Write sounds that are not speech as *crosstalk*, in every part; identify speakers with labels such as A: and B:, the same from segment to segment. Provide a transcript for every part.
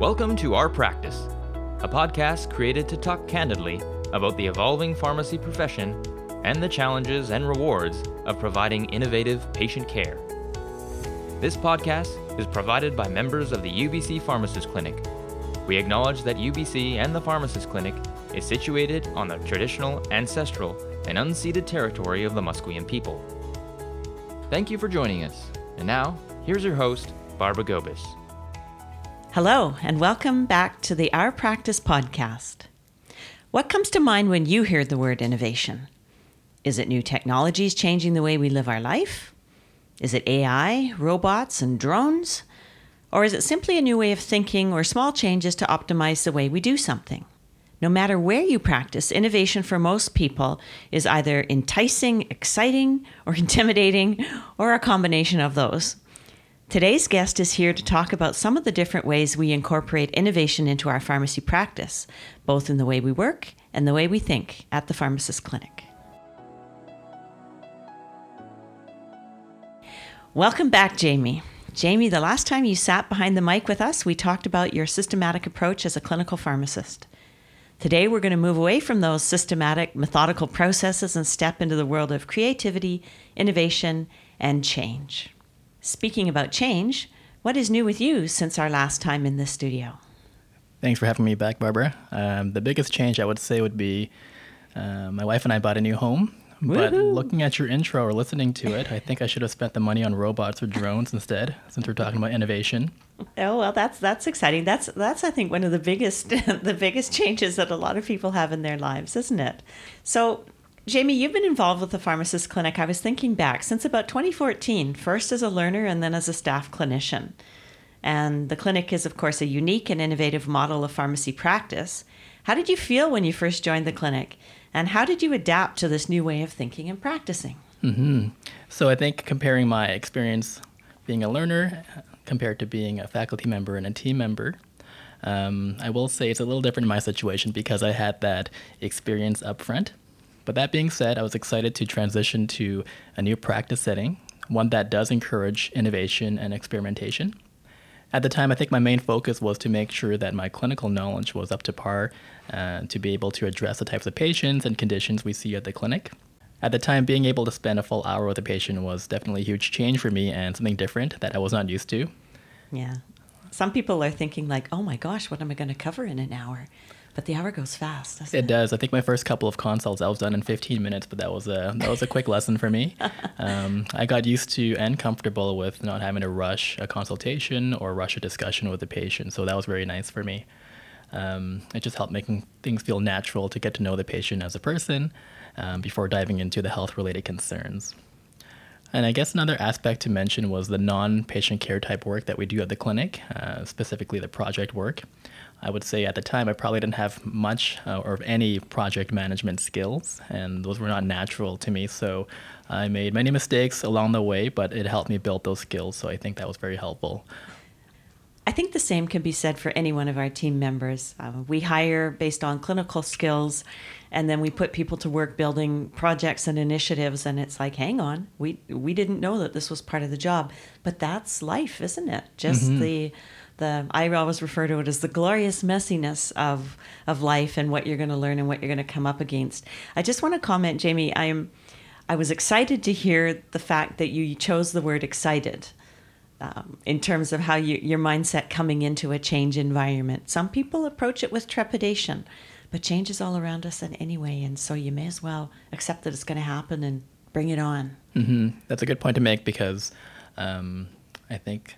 A: Welcome to Our Practice, a podcast created to talk candidly about the evolving pharmacy profession and the challenges and rewards of providing innovative patient care. This podcast is provided by members of the UBC Pharmacist Clinic. We acknowledge that UBC and the Pharmacist Clinic is situated on the traditional, ancestral, and unceded territory of the Musqueam people. Thank you for joining us. And now, here's your host, Barbara Gobis.
B: Hello, and welcome back to the Our Practice podcast. What comes to mind when you hear the word innovation? Is it new technologies changing the way we live our life? Is it AI, robots, and drones? Or is it simply a new way of thinking or small changes to optimize the way we do something? No matter where you practice, innovation for most people is either enticing, exciting, or *laughs* intimidating, or a combination of those. Today's guest is here to talk about some of the different ways we incorporate innovation into our pharmacy practice, both in the way we work and the way we think at the pharmacist clinic. Welcome back, Jamie. Jamie, the last time you sat behind the mic with us, we talked about your systematic approach as a clinical pharmacist. Today, we're going to move away from those systematic, methodical processes and step into the world of creativity, innovation, and change. Speaking about change, what is new with you since our last time in this studio?
C: Thanks for having me back, Barbara. Um, the biggest change I would say would be uh, my wife and I bought a new home. But looking at your intro or listening to it, I think I should have spent the money on robots or drones instead, since we're talking about innovation.
B: Oh well, that's that's exciting. That's that's I think one of the biggest *laughs* the biggest changes that a lot of people have in their lives, isn't it? So, Jamie, you've been involved with the pharmacist clinic. I was thinking back since about 2014, first as a learner and then as a staff clinician. And the clinic is, of course, a unique and innovative model of pharmacy practice. How did you feel when you first joined the clinic? And how did you adapt to this new way of thinking and practicing?
C: hmm So I think comparing my experience being a learner uh, compared to being a faculty member and a team member, um, I will say it's a little different in my situation because I had that experience up front. But that being said, I was excited to transition to a new practice setting, one that does encourage innovation and experimentation. At the time, I think my main focus was to make sure that my clinical knowledge was up to par uh, to be able to address the types of patients and conditions we see at the clinic. At the time, being able to spend a full hour with a patient was definitely a huge change for me and something different that I was not used to.
B: Yeah. Some people are thinking like, "Oh my gosh, what am I going to cover in an hour?" But the hour goes fast.
C: It
B: it,
C: does. I think my first couple of consults I was done in 15 minutes, but that was a that was a quick lesson for me. *laughs* Um, I got used to and comfortable with not having to rush a consultation or rush a discussion with the patient, so that was very nice for me. Um, it just helped making things feel natural to get to know the patient as a person um, before diving into the health-related concerns. And I guess another aspect to mention was the non patient care type work that we do at the clinic, uh, specifically the project work. I would say at the time I probably didn't have much uh, or any project management skills, and those were not natural to me. So I made many mistakes along the way, but it helped me build those skills. So I think that was very helpful.
B: I think the same can be said for any one of our team members. Uh, we hire based on clinical skills, and then we put people to work building projects and initiatives. And it's like, hang on, we we didn't know that this was part of the job, but that's life, isn't it? Just the the I always refer to it as the glorious messiness of of life and what you're going to learn and what you're going to come up against. I just want to comment, Jamie. I'm I was excited to hear the fact that you chose the word excited um, in terms of how you, your mindset coming into a change environment. Some people approach it with trepidation, but change is all around us in anyway, and so you may as well accept that it's going to happen and bring it on.
C: hmm That's a good point to make because um, I think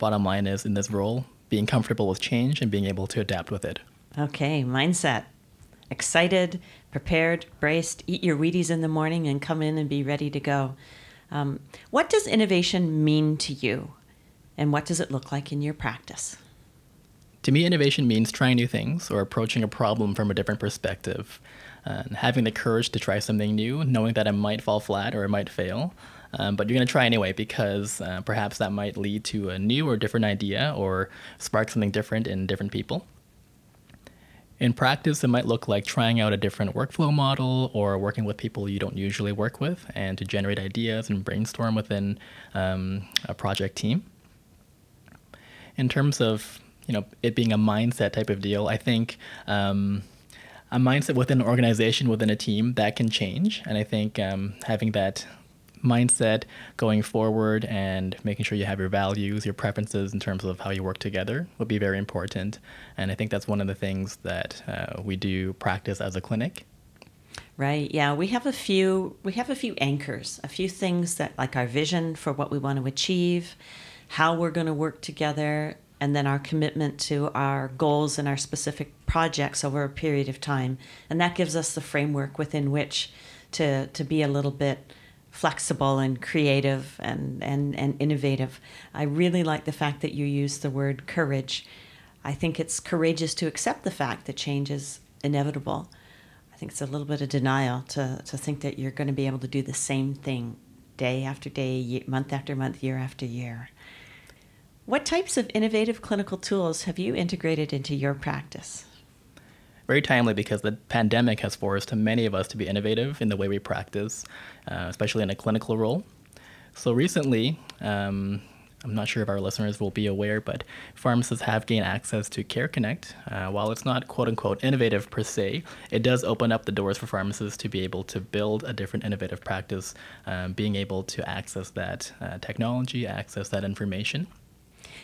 C: bottom line is in this role, being comfortable with change and being able to adapt with it.
B: Okay, mindset. Excited, prepared, braced, eat your Wheaties in the morning and come in and be ready to go. Um, what does innovation mean to you? And what does it look like in your practice?
C: To me, innovation means trying new things or approaching a problem from a different perspective. And having the courage to try something new, knowing that it might fall flat or it might fail, um, but you're going to try anyway because uh, perhaps that might lead to a new or different idea or spark something different in different people. In practice, it might look like trying out a different workflow model or working with people you don't usually work with and to generate ideas and brainstorm within um, a project team. In terms of you know, it being a mindset type of deal. I think um, a mindset within an organization, within a team, that can change. And I think um, having that mindset going forward and making sure you have your values, your preferences in terms of how you work together would be very important. And I think that's one of the things that uh, we do practice as a clinic.
B: Right. Yeah, we have a few we have a few anchors, a few things that like our vision for what we want to achieve, how we're going to work together, and then our commitment to our goals and our specific projects over a period of time. And that gives us the framework within which to to be a little bit flexible and creative and, and, and innovative. I really like the fact that you use the word courage. I think it's courageous to accept the fact that change is inevitable. I think it's a little bit of denial to, to think that you're going to be able to do the same thing day after day, month after month, year after year. What types of innovative clinical tools have you integrated into your practice?
C: Very timely because the pandemic has forced many of us to be innovative in the way we practice, uh, especially in a clinical role. So recently, um, I'm not sure if our listeners will be aware, but pharmacists have gained access to Care Connect. Uh, while it's not quote unquote innovative per se, it does open up the doors for pharmacists to be able to build a different innovative practice, um, being able to access that uh, technology, access that information.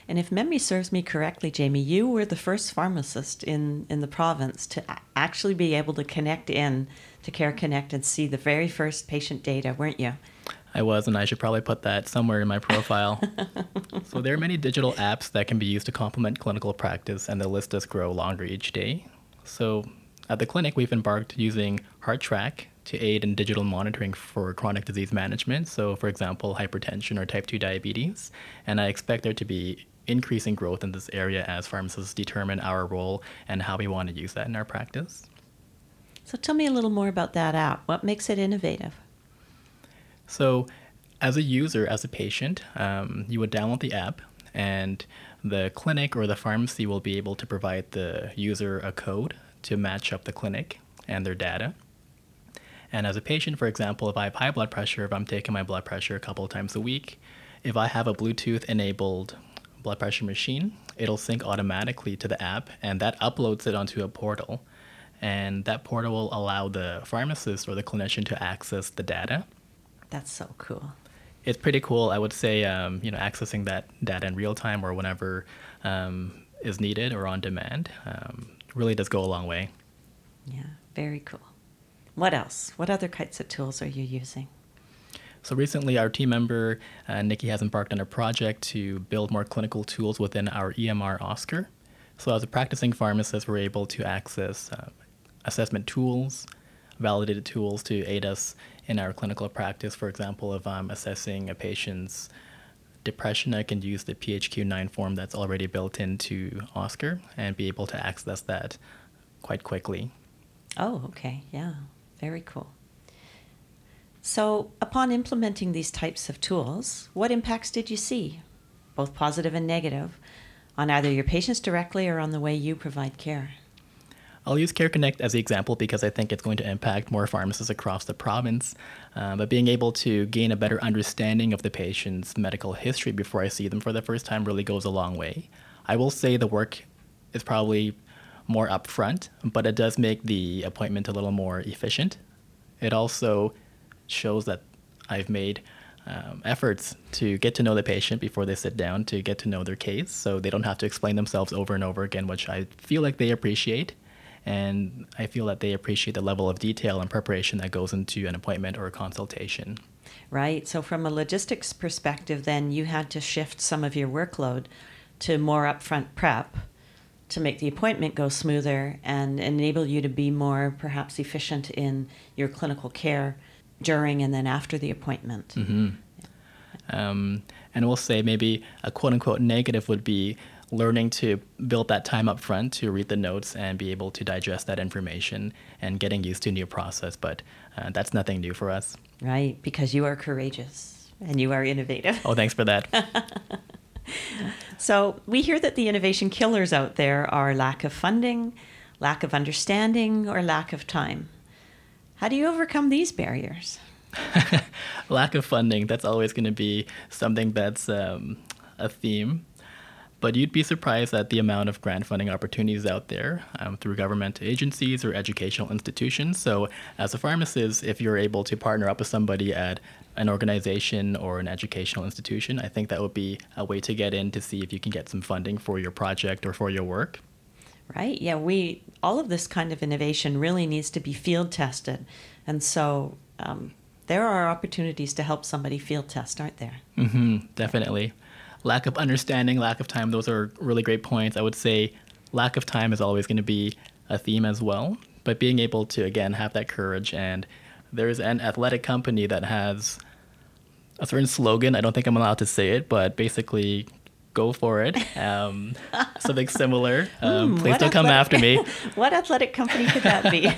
B: And if memory serves me correctly, Jamie, you were the first pharmacist in, in the province to actually be able to connect in to Care Connect and see the very first patient data, weren't you?
C: I was, and I should probably put that somewhere in my profile. *laughs* so there are many digital apps that can be used to complement clinical practice, and the list does grow longer each day. So at the clinic, we've embarked using HeartTrack to aid in digital monitoring for chronic disease management. So, for example, hypertension or type 2 diabetes. And I expect there to be increasing growth in this area as pharmacists determine our role and how we want to use that in our practice.
B: So tell me a little more about that app. What makes it innovative?
C: So, as a user, as a patient, um, you would download the app, and the clinic or the pharmacy will be able to provide the user a code to match up the clinic and their data. And as a patient, for example, if I have high blood pressure, if I'm taking my blood pressure a couple of times a week, if I have a Bluetooth enabled blood pressure machine, it'll sync automatically to the app and that uploads it onto a portal. And that portal will allow the pharmacist or the clinician to access the data.
B: That's so cool.
C: It's pretty cool. I would say, um, you know, accessing that data in real time or whenever um, is needed or on demand um, really does go a long way.
B: Yeah, very cool. What else? What other kinds of tools are you using?
C: So recently, our team member, uh, Nikki, has embarked on a project to build more clinical tools within our EMR OSCAR. So as a practicing pharmacist, we're able to access uh, assessment tools, validated tools to aid us in our clinical practice. For example, if I'm assessing a patient's depression, I can use the PHQ-9 form that's already built into OSCAR and be able to access that quite quickly.
B: Oh, okay. Yeah. Very cool. So, upon implementing these types of tools, what impacts did you see, both positive and negative, on either your patients directly or on the way you provide care?
C: I'll use Care Connect as the example because I think it's going to impact more pharmacists across the province. Uh, but being able to gain a better understanding of the patient's medical history before I see them for the first time really goes a long way. I will say the work is probably more upfront, but it does make the appointment a little more efficient. It also shows that I've made um, efforts to get to know the patient before they sit down to get to know their case so they don't have to explain themselves over and over again, which I feel like they appreciate. And I feel that they appreciate the level of detail and preparation that goes into an appointment or a consultation.
B: Right. So, from a logistics perspective, then you had to shift some of your workload to more upfront prep to make the appointment go smoother and enable you to be more perhaps efficient in your clinical care during and then after the appointment.
C: Mm-hmm. Um, and we'll say maybe a quote unquote negative would be learning to build that time up front to read the notes and be able to digest that information and getting used to a new process. But uh, that's nothing new for us.
B: Right, because you are courageous and you are innovative.
C: Oh, thanks for that. *laughs*
B: so we hear that the innovation killers out there are lack of funding, lack of understanding, or lack of time. How do you overcome these barriers? *laughs*
C: Lack of funding, that's always going to be something that's um, a theme. But you'd be surprised at the amount of grant funding opportunities out there um, through government agencies or educational institutions. So, as a pharmacist, if you're able to partner up with somebody at an organization or an educational institution, I think that would be a way to get in to see if you can get some funding for your project or for your work.
B: Right. Yeah. We all of this kind of innovation really needs to be field tested, and so um, there are opportunities to help somebody field test, aren't there?
C: Mm-hmm, definitely lack of understanding, lack of time, those are really great points. I would say lack of time is always going to be a theme as well. But being able to, again, have that courage. And there's an athletic company that has a certain slogan. I don't think I'm allowed to say it, but basically, go for it. Um, *laughs* something similar. Um, mm, please don't come after me. *laughs*
B: what athletic company could that be?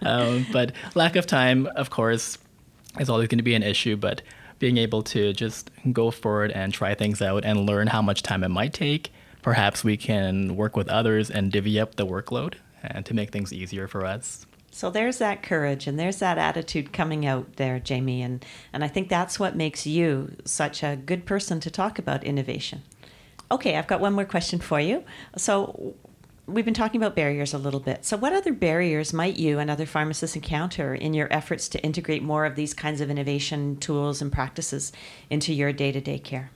B: *laughs*
C: um, but lack of time, of course, is always going to be an issue. But being able to just go forward and try things out and learn how much time it might take. Perhaps we can work with others and divvy up the workload and to make things easier for us.
B: So there's that courage and there's that attitude coming out there, Jamie, and, and I think that's what makes you such a good person to talk about innovation. Okay, I've got one more question for you. So we've been talking about barriers a little bit. So, what other barriers might you and other pharmacists encounter in your efforts to integrate more of these kinds of innovation tools and practices into your day to day care?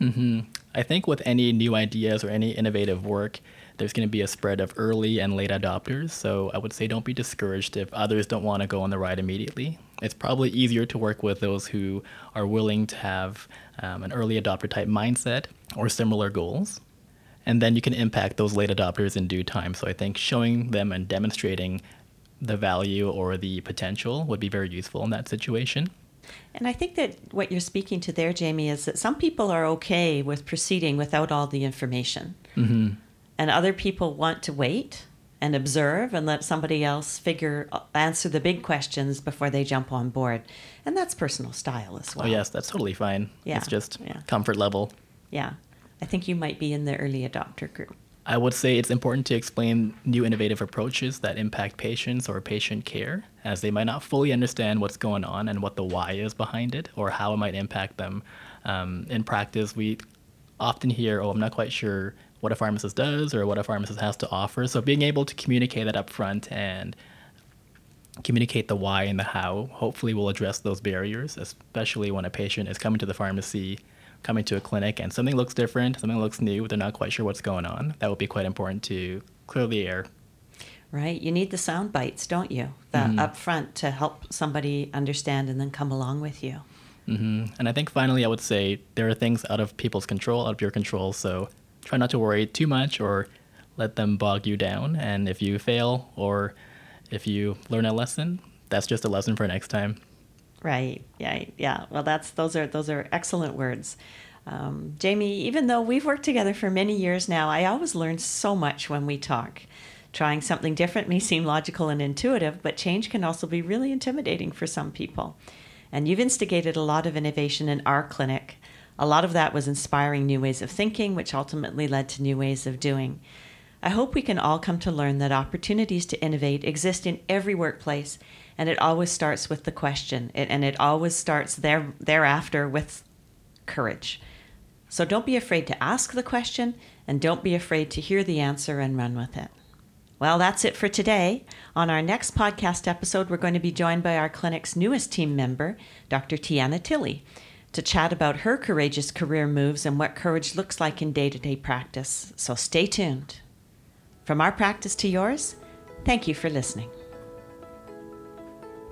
C: Mm-hmm. I think with any new ideas or any innovative work, there's going to be a spread of early and late adopters. So, I would say don't be discouraged if others don't want to go on the ride immediately. It's probably easier to work with those who are willing to have um, an early adopter type mindset or similar goals and then you can impact those late adopters in due time. So I think showing them and demonstrating the value or the potential would be very useful in that situation.
B: And I think that what you're speaking to there, Jamie, is that some people are okay with proceeding without all the information. Mm-hmm. And other people want to wait and observe and let somebody else figure answer the big questions before they jump on board. And that's personal style as well.
C: Oh yes, that's totally fine. Yeah. It's just yeah. comfort level.
B: Yeah. I think you might be in the early adopter group.
C: I would say it's important to explain new innovative approaches that impact patients or patient care, as they might not fully understand what's going on and what the why is behind it or how it might impact them. Um, in practice, we often hear, oh, I'm not quite sure what a pharmacist does or what a pharmacist has to offer. So being able to communicate that up front and communicate the why and the how hopefully will address those barriers, especially when a patient is coming to the pharmacy coming to a clinic and something looks different, something looks new, they're not quite sure what's going on, that would be quite important to clear the air.
B: Right. You need the sound bites, don't you? The mm-hmm. upfront to help somebody understand and then come along with you.
C: Mm-hmm. And I think finally, I would say there are things out of people's control, out of your control. So try not to worry too much or let them bog you down. And if you fail or if you learn a lesson, that's just a lesson for next time.
B: Right. Yeah. Yeah. Well, that's those are those are excellent words. Um, Jamie, even though we've worked together for many years now, I always learn so much when we talk. Trying something different may seem logical and intuitive, but change can also be really intimidating for some people. And you've instigated a lot of innovation in our clinic. A lot of that was inspiring new ways of thinking, which ultimately led to new ways of doing. I hope we can all come to learn that opportunities to innovate exist in every workplace and it always starts with the question and it always starts there thereafter with courage. So don't be afraid to ask the question and don't be afraid to hear the answer and run with it. Well that's it for today. On our next podcast episode we're going to be joined by our clinic's newest team member dr tiana tilley to chat about her courageous career moves and what courage looks like in day-to-day practice. So stay tuned. From our practice to yours thank you for listening.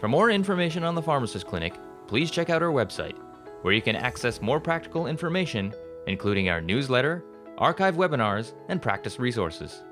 A: For more information on the Pharmacist Clinic, please check out our website, where you can access more practical information, including our newsletter, archive webinars, and practice resources.